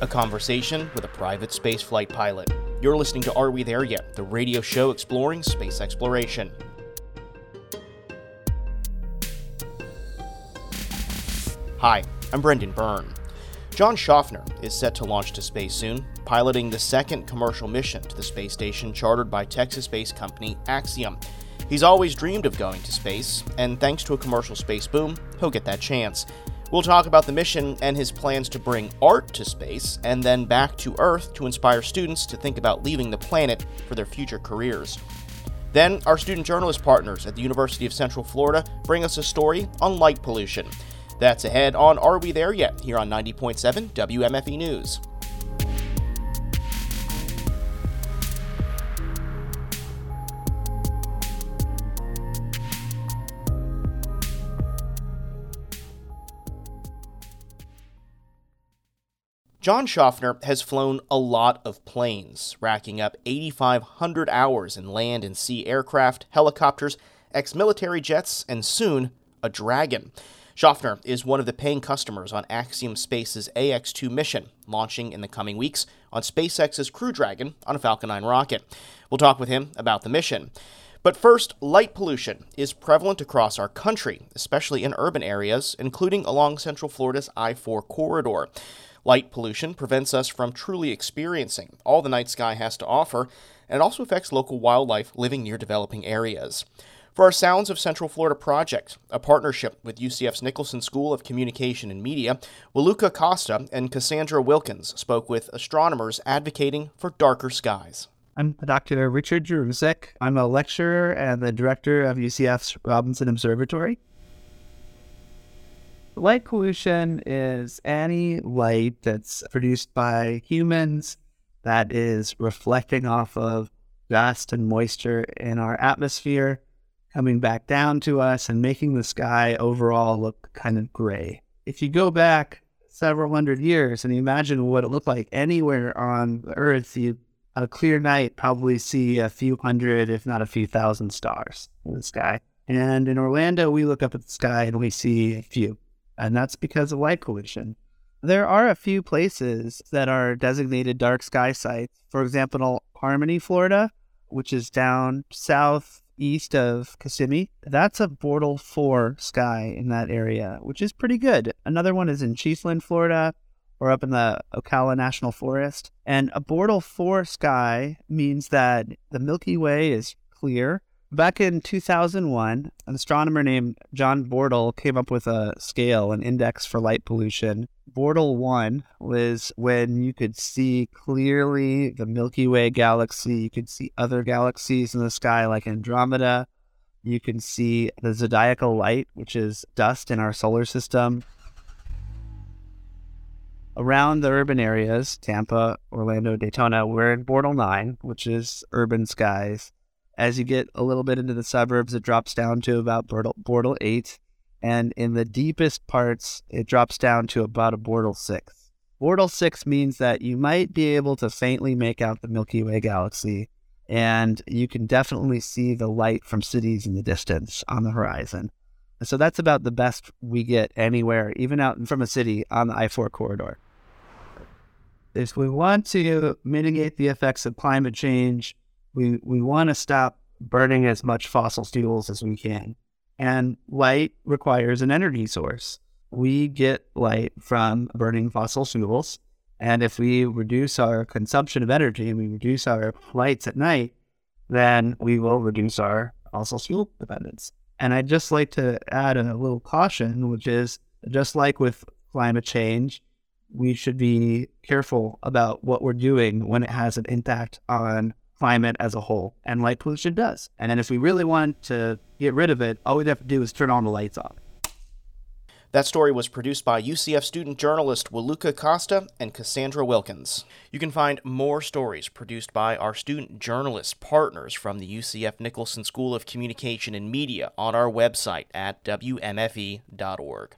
a conversation with a private spaceflight pilot. You're listening to Are We There Yet? The radio show exploring space exploration. Hi, I'm Brendan Byrne. John Shoffner is set to launch to space soon, piloting the second commercial mission to the space station chartered by Texas based company Axiom. He's always dreamed of going to space, and thanks to a commercial space boom, he'll get that chance. We'll talk about the mission and his plans to bring art to space and then back to Earth to inspire students to think about leaving the planet for their future careers. Then, our student journalist partners at the University of Central Florida bring us a story on light pollution. That's ahead on Are We There Yet? here on 90.7 WMFE News. John Shoffner has flown a lot of planes, racking up 8,500 hours in land and sea aircraft, helicopters, ex military jets, and soon a Dragon. Shoffner is one of the paying customers on Axiom Space's AX 2 mission, launching in the coming weeks on SpaceX's Crew Dragon on a Falcon 9 rocket. We'll talk with him about the mission. But first, light pollution is prevalent across our country, especially in urban areas, including along Central Florida's I 4 corridor. Light pollution prevents us from truly experiencing all the night sky has to offer, and it also affects local wildlife living near developing areas. For our Sounds of Central Florida project, a partnership with UCF's Nicholson School of Communication and Media, Waluka Costa and Cassandra Wilkins spoke with astronomers advocating for darker skies. I'm Dr. Richard Jerusek. I'm a lecturer and the director of UCF's Robinson Observatory. Light pollution is any light that's produced by humans that is reflecting off of dust and moisture in our atmosphere, coming back down to us and making the sky overall look kind of gray. If you go back several hundred years and you imagine what it looked like anywhere on the Earth, you a clear night probably see a few hundred, if not a few thousand stars in the sky. And in Orlando, we look up at the sky and we see a few and that's because of light pollution. There are a few places that are designated dark sky sites. For example, Harmony, Florida, which is down southeast of Kissimmee. That's a Bortle 4 sky in that area, which is pretty good. Another one is in Chiefland, Florida, or up in the Ocala National Forest. And a Bortle 4 sky means that the Milky Way is clear Back in 2001, an astronomer named John Bortle came up with a scale, an index for light pollution. Bortle 1 was when you could see clearly the Milky Way galaxy. You could see other galaxies in the sky like Andromeda. You can see the zodiacal light, which is dust in our solar system. Around the urban areas, Tampa, Orlando, Daytona, we're in Bortle 9, which is urban skies. As you get a little bit into the suburbs, it drops down to about Bortle, Bortle 8. And in the deepest parts, it drops down to about a Bortle 6. Bortle 6 means that you might be able to faintly make out the Milky Way galaxy, and you can definitely see the light from cities in the distance on the horizon. so that's about the best we get anywhere, even out from a city on the I 4 corridor. If we want to mitigate the effects of climate change, we we want to stop burning as much fossil fuels as we can. And light requires an energy source. We get light from burning fossil fuels. And if we reduce our consumption of energy and we reduce our lights at night, then we will reduce our fossil fuel dependence. And I'd just like to add a little caution, which is just like with climate change, we should be careful about what we're doing when it has an impact on climate as a whole, and light pollution does. And then if we really want to get rid of it, all we have to do is turn on the lights off. That story was produced by UCF student journalist Waluka Costa and Cassandra Wilkins. You can find more stories produced by our student journalist partners from the UCF Nicholson School of Communication and Media on our website at WMFE.org.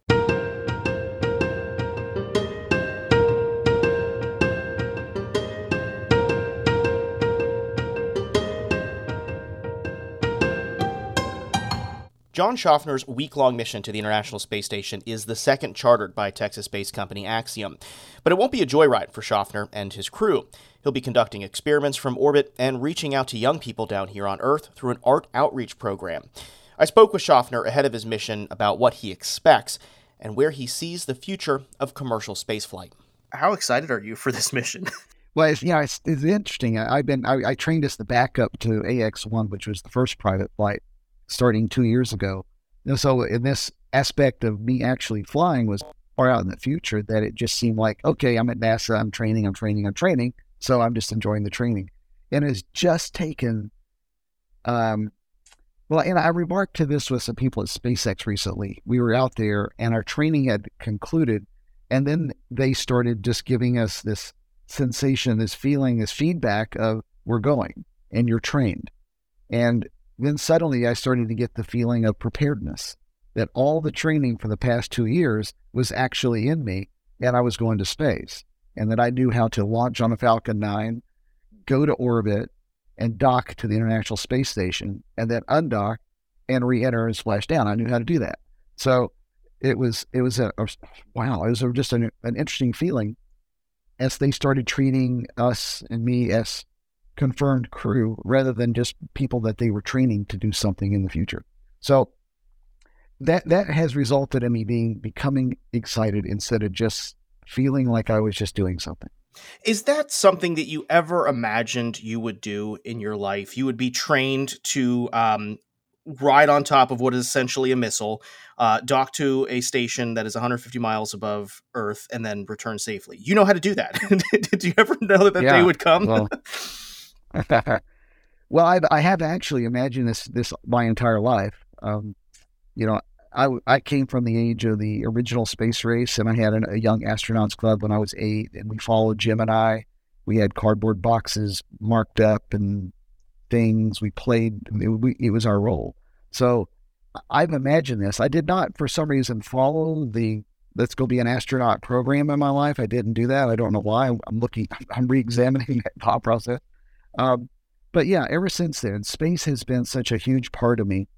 John Shoffner's week long mission to the International Space Station is the second chartered by Texas based company Axiom. But it won't be a joyride for Shoffner and his crew. He'll be conducting experiments from orbit and reaching out to young people down here on Earth through an art outreach program. I spoke with Shoffner ahead of his mission about what he expects and where he sees the future of commercial spaceflight. How excited are you for this mission? Well, it's, yeah, it's, it's interesting. I, have been I, I, trained as the backup to AX1, which was the first private flight starting two years ago. And so, in this aspect of me actually flying was far out in the future that it just seemed like, okay, I'm at NASA, I'm training, I'm training, I'm training. So I'm just enjoying the training. And it's just taken, um, well, and I remarked to this with some people at SpaceX recently. We were out there and our training had concluded. And then they started just giving us this sensation, this feeling, this feedback of we're going and you're trained. And then suddenly I started to get the feeling of preparedness that all the training for the past two years was actually in me and I was going to space and that I knew how to launch on a Falcon 9, go to orbit, and dock to the International Space Station, and then undock and re-enter and splash down. I knew how to do that. So it was it was a, a wow, it was a, just an, an interesting feeling as they started treating us and me as confirmed crew rather than just people that they were training to do something in the future. So that that has resulted in me being becoming excited instead of just feeling like I was just doing something. Is that something that you ever imagined you would do in your life? You would be trained to um, ride on top of what is essentially a missile, uh, dock to a station that is 150 miles above Earth, and then return safely. You know how to do that. Did you ever know that that yeah, day would come? well, well I've, I have actually imagined this this my entire life. Um, you know, I, I came from the age of the original space race, and I had a young astronauts club when I was eight, and we followed Gemini. We had cardboard boxes marked up and things. We played, it, we, it was our role. So I've imagined this. I did not, for some reason, follow the let's go be an astronaut program in my life. I didn't do that. I don't know why. I'm looking, I'm re examining that thought process. Um, but yeah, ever since then, space has been such a huge part of me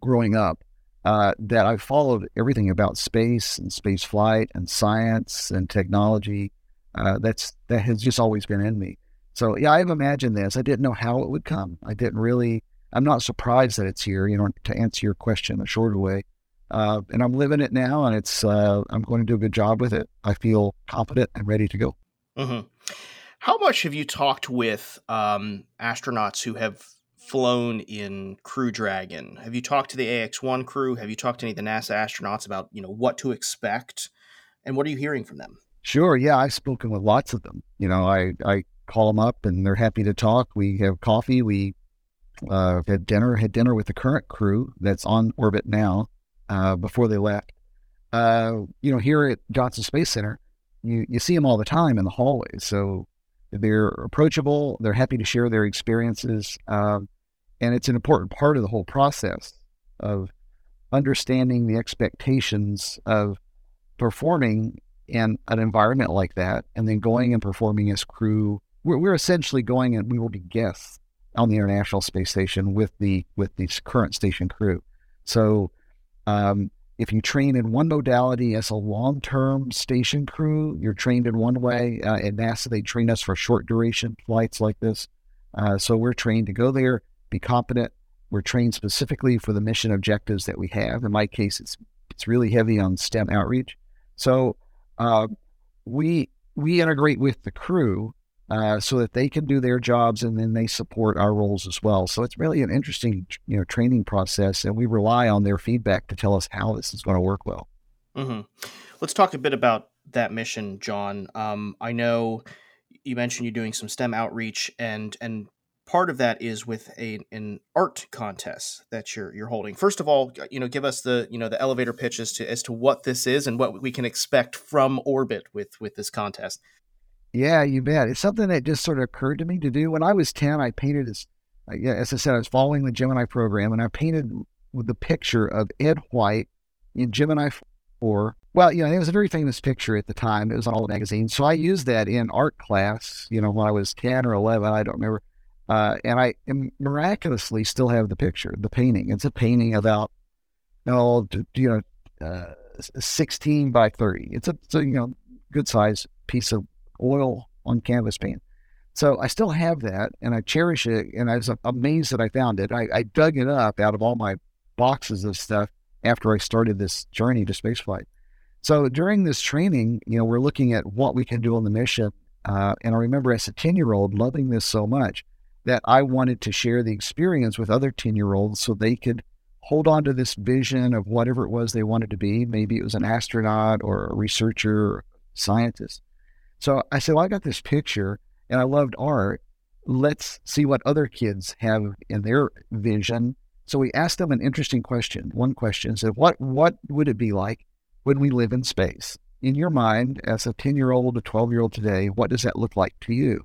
growing up uh, that I've followed everything about space and space flight and science and technology. Uh, that's that has just always been in me. So yeah, I've imagined this. I didn't know how it would come. I didn't really. I'm not surprised that it's here. You know, to answer your question a shorter way, uh, and I'm living it now, and it's. Uh, I'm going to do a good job with it. I feel confident and ready to go. Mm-hmm. How much have you talked with um, astronauts who have flown in Crew Dragon? Have you talked to the AX-1 crew? Have you talked to any of the NASA astronauts about you know what to expect, and what are you hearing from them? Sure. Yeah, I've spoken with lots of them. You know, I I call them up and they're happy to talk. We have coffee. We uh, had dinner. Had dinner with the current crew that's on orbit now. Uh, before they left, uh, you know, here at Johnson Space Center, you you see them all the time in the hallways. So they're approachable. They're happy to share their experiences, um, and it's an important part of the whole process of understanding the expectations of performing in an environment like that, and then going and performing as crew we're, we're essentially going and we will be guests on the International Space Station with the with the current station crew. So um, if you train in one modality as a long-term station crew, you're trained in one way. Uh, at NASA, they train us for short duration flights like this. Uh, so we're trained to go there, be competent. We're trained specifically for the mission objectives that we have. In my case, it's it's really heavy on STEM outreach. So uh, we we integrate with the crew uh, so that they can do their jobs and then they support our roles as well. So it's really an interesting, you know, training process, and we rely on their feedback to tell us how this is going to work well. Mm-hmm. Let's talk a bit about that mission, John. Um, I know you mentioned you're doing some STEM outreach, and and part of that is with a an art contest that you're you're holding. First of all, you know, give us the you know the elevator pitch as to as to what this is and what we can expect from orbit with with this contest. Yeah, you bet. It's something that just sort of occurred to me to do. When I was 10, I painted as, uh, as I said, I was following the Gemini program and I painted with the picture of Ed White in Gemini 4. Well, you know, it was a very famous picture at the time. It was on all the magazines. So I used that in art class, you know, when I was 10 or 11, I don't remember. Uh, and I miraculously still have the picture, the painting. It's a painting about no, you know, uh, 16 by 30. It's a, it's a, you know, good size piece of oil on canvas paint. So I still have that and I cherish it. And I was amazed that I found it. I, I dug it up out of all my boxes of stuff after I started this journey to spaceflight. So during this training, you know, we're looking at what we can do on the mission. Uh, and I remember as a 10 year old loving this so much that I wanted to share the experience with other 10 year olds so they could hold on to this vision of whatever it was they wanted to be. Maybe it was an astronaut or a researcher or scientist. So I said, well, I got this picture and I loved art. Let's see what other kids have in their vision. So we asked them an interesting question. One question said, What what would it be like when we live in space? In your mind, as a 10 year old, a 12 year old today, what does that look like to you?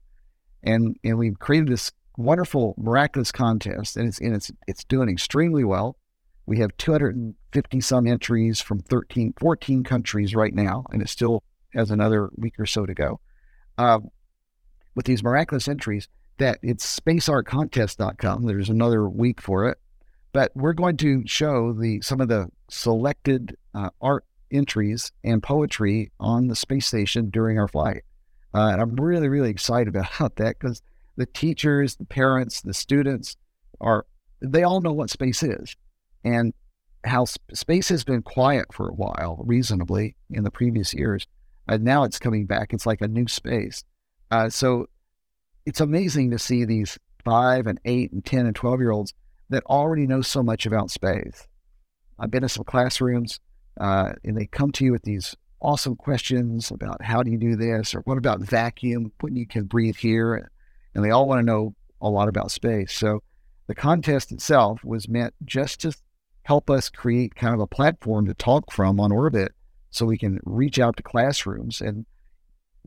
And and we created this wonderful, miraculous contest, and it's and it's it's doing extremely well. We have 250 some entries from 13, 14 countries right now, and it's still has another week or so to go. Uh, with these miraculous entries, that it's spaceartcontest.com. There's another week for it, but we're going to show the some of the selected uh, art entries and poetry on the space station during our flight. Uh, and I'm really, really excited about that because the teachers, the parents, the students are, they all know what space is and how sp- space has been quiet for a while, reasonably, in the previous years. And now it's coming back. It's like a new space. Uh, so it's amazing to see these five and eight and 10 and 12 year olds that already know so much about space. I've been in some classrooms uh, and they come to you with these awesome questions about how do you do this or what about vacuum, when you can breathe here and they all want to know a lot about space. So the contest itself was meant just to help us create kind of a platform to talk from on orbit so we can reach out to classrooms and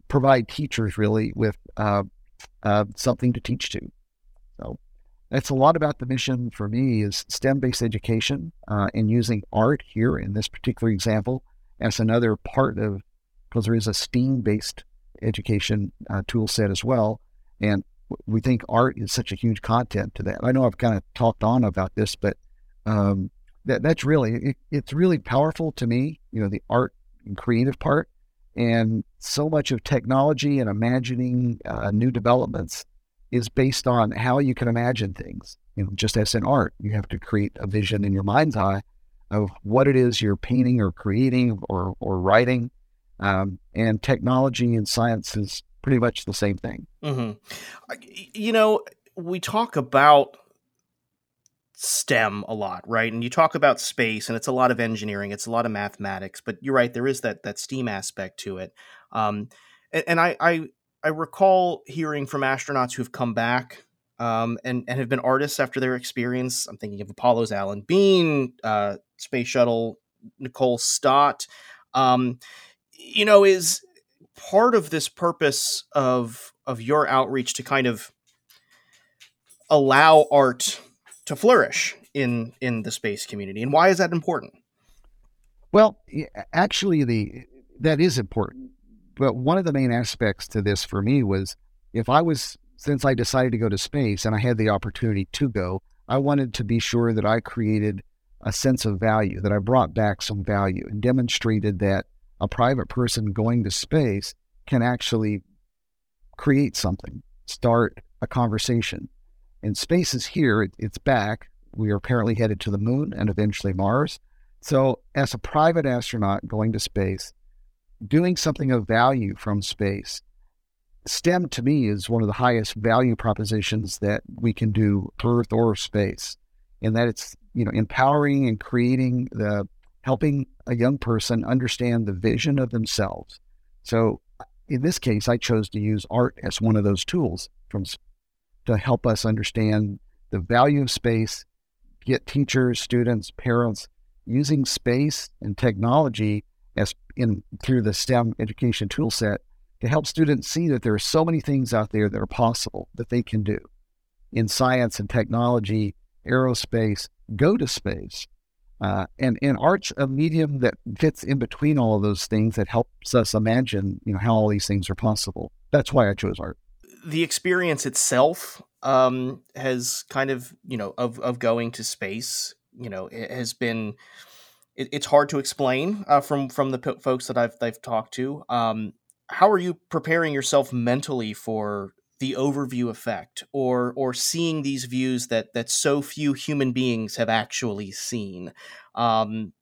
provide teachers really with uh, uh, something to teach to. So that's a lot about the mission for me is STEM-based education uh, and using art here in this particular example as another part of because there is a STEAM-based education uh, tool set as well. And we think art is such a huge content to that. I know I've kind of talked on about this, but um, that that's really it, it's really powerful to me. You know, the art and creative part, and so much of technology and imagining uh, new developments is based on how you can imagine things. You know, just as in art, you have to create a vision in your mind's eye of what it is you're painting or creating or or writing. Um, and technology and science is pretty much the same thing. Mm-hmm. You know, we talk about STEM a lot, right? And you talk about space, and it's a lot of engineering, it's a lot of mathematics. But you're right, there is that that STEAM aspect to it. Um, and, and I, I I recall hearing from astronauts who've come back um, and and have been artists after their experience. I'm thinking of Apollo's Alan Bean, uh, Space Shuttle Nicole Stott. Um, you know, is part of this purpose of of your outreach to kind of allow art to flourish in in the space community and why is that important well actually the that is important but one of the main aspects to this for me was if i was since i decided to go to space and i had the opportunity to go i wanted to be sure that i created a sense of value that i brought back some value and demonstrated that a private person going to space can actually create something, start a conversation. And space is here, it, it's back. We are apparently headed to the moon and eventually Mars. So, as a private astronaut going to space, doing something of value from space, STEM to me is one of the highest value propositions that we can do Earth or space, in that it's you know empowering and creating the helping a young person understand the vision of themselves. So in this case, I chose to use art as one of those tools from to help us understand the value of space, get teachers, students, parents using space and technology as in through the STEM education tool set to help students see that there are so many things out there that are possible that they can do in science and technology, aerospace, go to space. Uh, and and art's a medium that fits in between all of those things that helps us imagine, you know, how all these things are possible. That's why I chose art. The experience itself um, has kind of, you know, of of going to space, you know, it has been it, it's hard to explain uh, from from the p- folks that I've I've talked to. Um, how are you preparing yourself mentally for the overview effect, or or seeing these views that that so few human beings have actually seen? Um,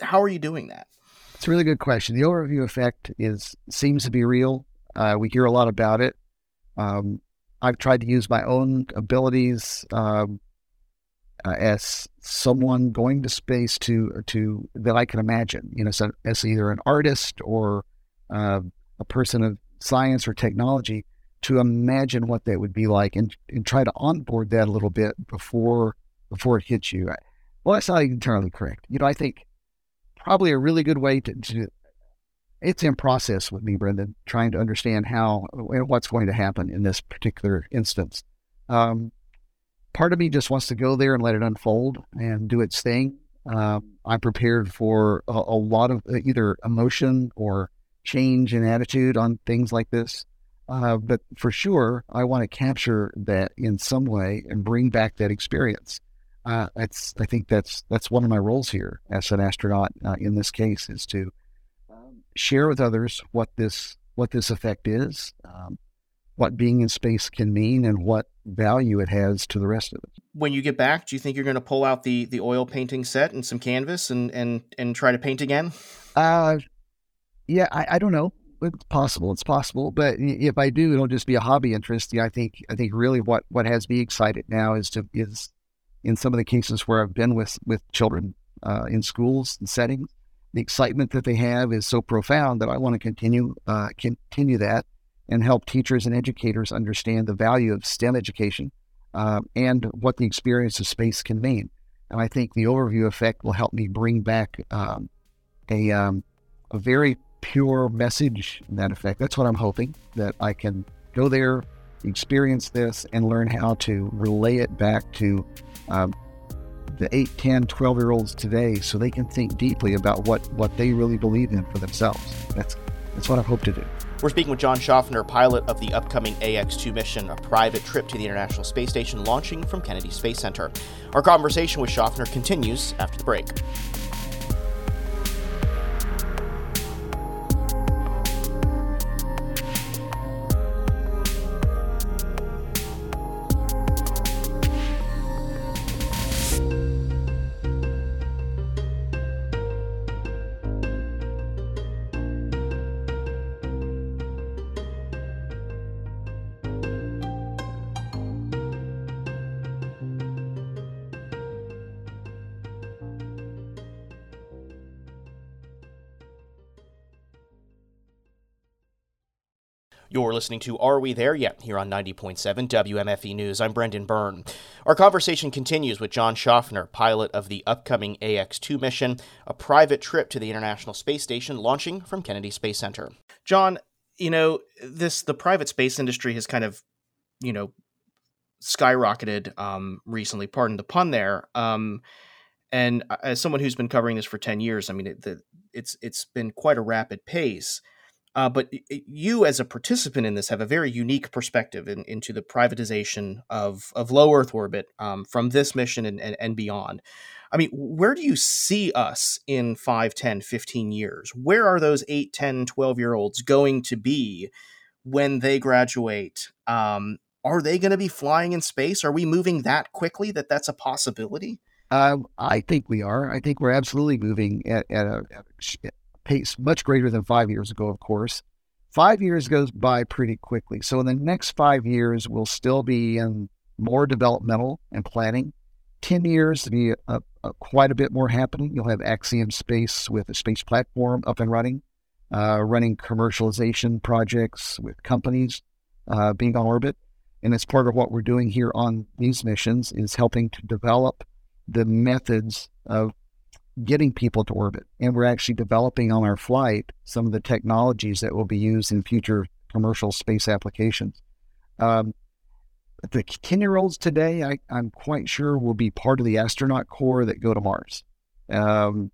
how are you doing that? It's a really good question. The overview effect is seems to be real. Uh, we hear a lot about it. Um, I've tried to use my own abilities um, uh, as someone going to space to to that I can imagine. You know, so as either an artist or uh, a person of science or technology to imagine what that would be like and, and try to onboard that a little bit before before it hits you. Well, that's not entirely correct. You know, I think probably a really good way to, to it's in process with me, Brendan, trying to understand how and what's going to happen in this particular instance. Um, part of me just wants to go there and let it unfold and do its thing. Um, I'm prepared for a, a, lot of uh, either emotion or change in attitude on things like this. Uh, but for sure, I want to capture that in some way and bring back that experience. Uh, that's I think that's that's one of my roles here as an astronaut uh, in this case is to share with others what this what this effect is, um, what being in space can mean, and what value it has to the rest of us. When you get back, do you think you're going to pull out the the oil painting set and some canvas and and and try to paint again? Uh, yeah, I, I don't know. It's possible. It's possible. But if I do, it'll just be a hobby interest. Yeah, I think I think really what what has me excited now is to is in some of the cases where I've been with with children uh, in schools and settings, the excitement that they have is so profound that I want to continue uh, continue that and help teachers and educators understand the value of STEM education uh, and what the experience of space can mean. And I think the overview effect will help me bring back um, a um, a very pure message in that effect. That's what I'm hoping that I can go there, experience this, and learn how to relay it back to um, the 8, 10, 12 year olds today so they can think deeply about what, what they really believe in for themselves. That's, that's what I hope to do. We're speaking with John Shoffner, pilot of the upcoming AX 2 mission, a private trip to the International Space Station launching from Kennedy Space Center. Our conversation with Shoffner continues after the break. You're listening to Are We There Yet? here on 90.7 WMFE News. I'm Brendan Byrne. Our conversation continues with John Shoffner, pilot of the upcoming AX 2 mission, a private trip to the International Space Station launching from Kennedy Space Center. John, you know, this the private space industry has kind of, you know, skyrocketed um, recently, pardon the pun there. Um, and as someone who's been covering this for 10 years, I mean, it, the, it's it's been quite a rapid pace. Uh, but you, as a participant in this, have a very unique perspective in, into the privatization of, of low Earth orbit um, from this mission and, and, and, beyond. I mean, where do you see us in 5, 10, 15 years? Where are those 8, 10, 12 year olds going to be when they graduate? Um, are they going to be flying in space? Are we moving that quickly that that's a possibility? Uh, I think we are. I think we're absolutely moving at, at a, at a pace much greater than five years ago, of course. Five years goes by pretty quickly. So in the next five years, we'll still be in more developmental and planning. 10 years to be a, a, quite a bit more happening. You'll have Axiom Space with a space platform up and running, uh, running commercialization projects with companies uh, being on orbit. And it's part of what we're doing here on these missions is helping to develop the methods of getting people to orbit. And we're actually developing on our flight some of the technologies that will be used in future commercial space applications. Um, the 10 year olds today, I, am quite sure, will be part of the astronaut corps that go to Mars. Um,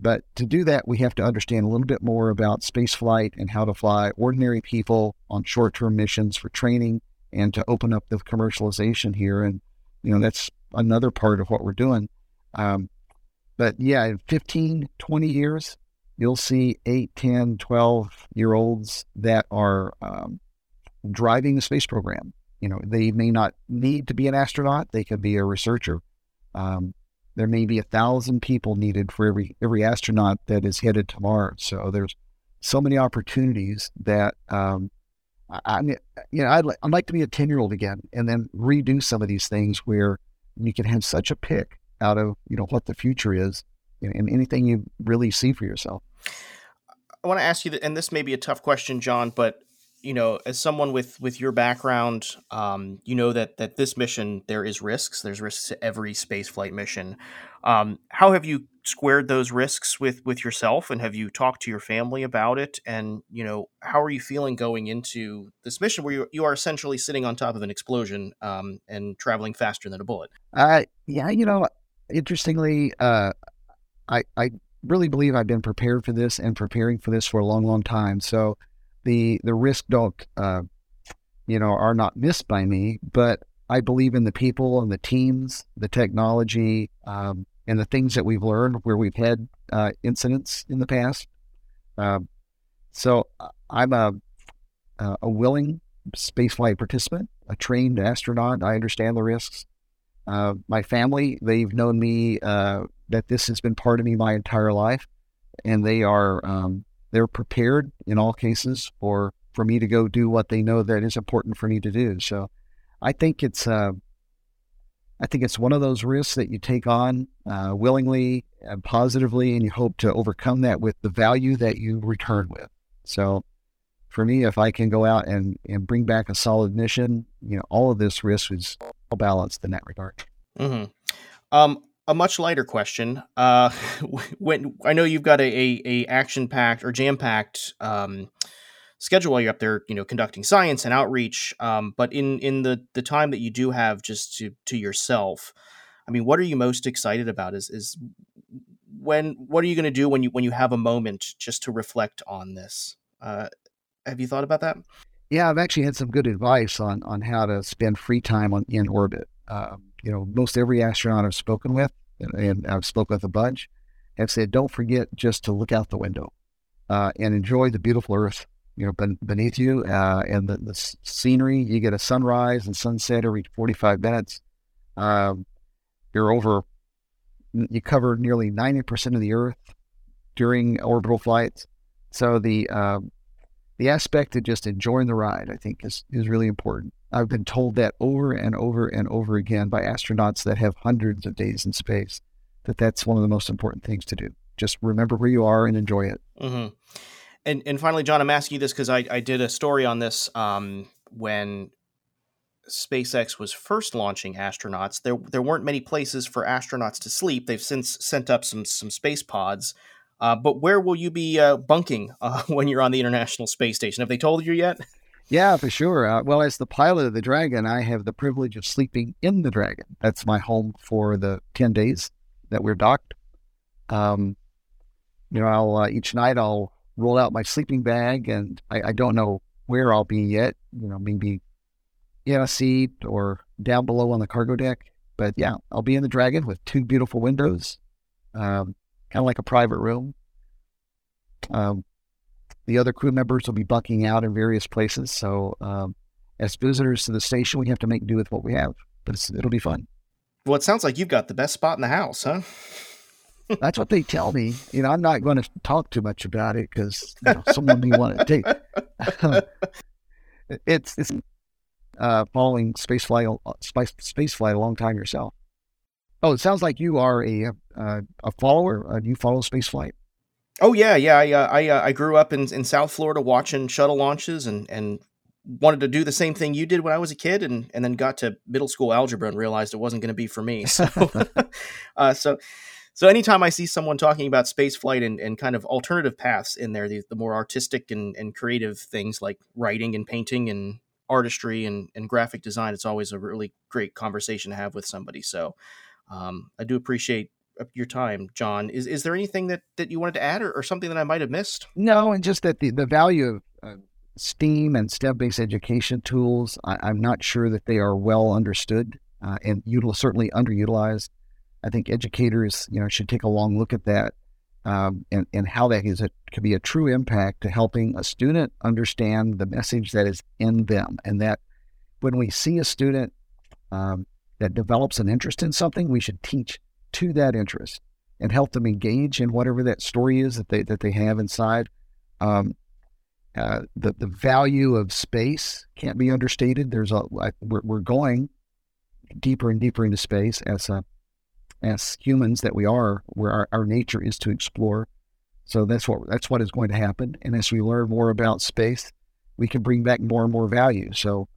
but to do that, we have to understand a little bit more about space flight and how to fly ordinary people on short term missions for training and to open up the commercialization here. And, you know, that's another part of what we're doing. Um, but yeah, in 15, 20 years, you'll see 8, 10, 12 year olds that are um, driving the space program. You know, they may not need to be an astronaut, they could be a researcher. Um, there may be a thousand people needed for every every astronaut that is headed to Mars. So there's so many opportunities that um, I, mean, you know, I'd, li- I'd like to be a ten year old again, and then redo some of these things where you can have such a pick out of you know what the future is and anything you really see for yourself. I want to ask you, that, and this may be a tough question, John, but you know, as someone with with your background, um, you know that that this mission there is risks. There's risks to every space flight mission. Um, how have you squared those risks with with yourself, and have you talked to your family about it? And you know, how are you feeling going into this mission where you you are essentially sitting on top of an explosion um, and traveling faster than a bullet? Uh, yeah, you know, interestingly, uh, I I really believe I've been prepared for this and preparing for this for a long, long time. So the the risk don't uh, you know are not missed by me, but I believe in the people and the teams, the technology, um, and the things that we've learned where we've had uh, incidents in the past. Uh, so I'm a a willing spaceflight participant, a trained astronaut. I understand the risks. Uh, my family, they've known me uh, that this has been part of me my entire life, and they are um, they're prepared in all cases for for me to go do what they know that is important for me to do. So I think it's uh, I think it's one of those risks that you take on uh, willingly and positively, and you hope to overcome that with the value that you return with. So for me, if I can go out and, and bring back a solid mission, you know, all of this risk is balanced in that regard. Mm-hmm. Um, a much lighter question. Uh, when I know you've got a, a, a action packed or jam packed um, schedule while you're up there, you know, conducting science and outreach. Um, but in in the the time that you do have just to to yourself, I mean, what are you most excited about? Is is when what are you going to do when you when you have a moment just to reflect on this? Uh, have you thought about that? Yeah, I've actually had some good advice on on how to spend free time on in orbit. Um, you know, most every astronaut I've spoken with, and I've spoken with a bunch, have said, don't forget just to look out the window uh, and enjoy the beautiful Earth, you know, ben- beneath you uh, and the, the, scenery. You get a sunrise and sunset every 45 minutes. Um, you're over, you cover nearly 90% of the Earth during orbital flights. So the uh, the aspect of just enjoying the ride, I think, is is really important. I've been told that over and over and over again by astronauts that have hundreds of days in space that that's one of the most important things to do. Just remember where you are and enjoy it. Mm-hmm. And and finally, John, I'm asking you this because I, I did a story on this um, when SpaceX was first launching astronauts. There there weren't many places for astronauts to sleep. They've since sent up some some space pods. Uh, but where will you be uh, bunking uh, when you're on the International Space Station? Have they told you yet? Yeah, for sure. Uh, well, as the pilot of the Dragon, I have the privilege of sleeping in the Dragon. That's my home for the 10 days that we're docked. Um, you know, I'll uh, each night I'll roll out my sleeping bag, and I, I, don't know where I'll be yet. You know, maybe in a seat or down below on the cargo deck. But yeah, I'll be in the Dragon with two beautiful windows, um, kind of like a private room. Um, the other crew members will be bucking out in various places. So, um, as visitors to the station, we have to make do with what we have, but it'll be fun. Well, it sounds like you've got the best spot in the house, huh? That's what they tell me. You know, I'm not going to talk too much about it because you know, someone may want to take. it's it's uh, following space flight space space flight a long time yourself. Oh, it sounds like you are a uh, a follower. Uh, you follow spaceflight? Oh yeah, yeah. I uh, I, uh, I grew up in, in South Florida watching shuttle launches and and wanted to do the same thing you did when I was a kid, and and then got to middle school algebra and realized it wasn't going to be for me. So, uh, so so anytime I see someone talking about space flight and, and kind of alternative paths in there, the, the more artistic and, and creative things like writing and painting and artistry and, and graphic design, it's always a really great conversation to have with somebody. So um, I do appreciate your time, John. Is is there anything that, that you wanted to add or, or something that I might have missed? No, and just that the, the value of uh, STEAM and STEM based education tools, I, am not sure that they are well understood uh, and util- certainly underutilized. I think educators, you know, should take a long look at that um, and, and how that is a, could be a true impact to helping a student understand the message that is in them. And that when we see a student um, that develops an interest in something, we should teach to that interest and help them engage in whatever that story is that they that they have inside. Um, uh, the the value of space can't be understated. There's a we're, we're going deeper and deeper into space as a as humans that we are, where our, our nature is to explore. So that's what that's what is going to happen. And as we learn more about space, we can bring back more and more value. So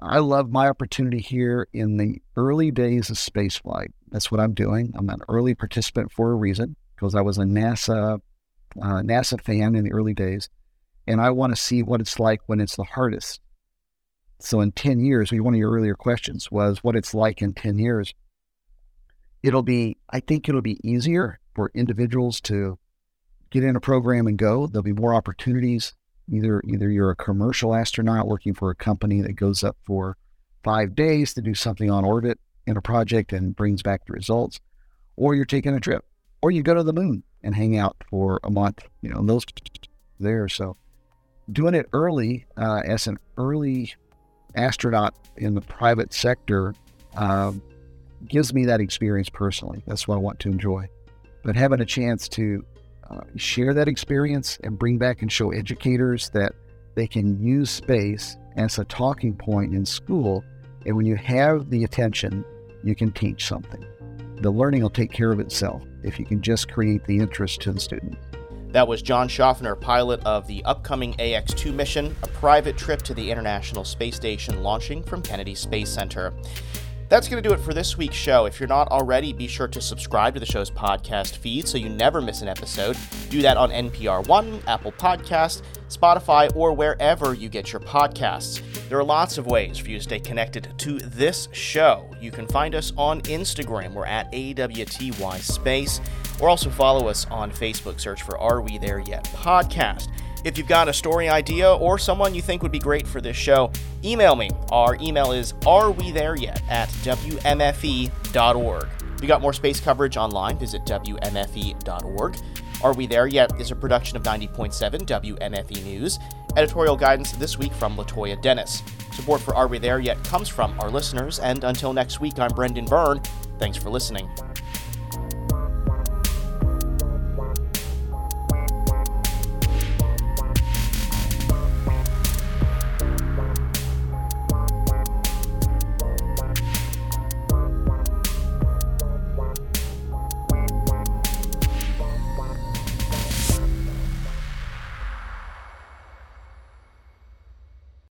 I love my opportunity here in the early days of spaceflight. That's what I'm doing. I'm an early participant for a reason because I was a NASA uh, NASA fan in the early days, and I want to see what it's like when it's the hardest. So in 10 years, one of your earlier questions was what it's like in 10 years it'll be, I think it'll be easier for individuals to get in a program and go. There'll be more opportunities. Either either you're a commercial astronaut working for a company that goes up for five days to do something on orbit in a project and brings back the results, or you're taking a trip, or you go to the moon and hang out for a month. You know, those there. So doing it early uh, as an early astronaut in the private sector um, gives me that experience personally. That's what I want to enjoy. But having a chance to uh, share that experience and bring back and show educators that they can use space as a talking point in school. And when you have the attention, you can teach something. The learning will take care of itself if you can just create the interest to the student. That was John Shoffner, pilot of the upcoming AX 2 mission, a private trip to the International Space Station launching from Kennedy Space Center. That's going to do it for this week's show. If you're not already, be sure to subscribe to the show's podcast feed so you never miss an episode. Do that on NPR One, Apple Podcast, Spotify, or wherever you get your podcasts. There are lots of ways for you to stay connected to this show. You can find us on Instagram. We're at AWTY Space, or also follow us on Facebook. Search for Are We There Yet podcast. If you've got a story idea or someone you think would be great for this show, email me. Our email is arewethereyet at wmfe.org. We got more space coverage online. Visit wmfe.org. Are We There Yet is a production of 90.7 WMFE News. Editorial guidance this week from Latoya Dennis. Support for Are We There Yet comes from our listeners, and until next week, I'm Brendan Byrne. Thanks for listening.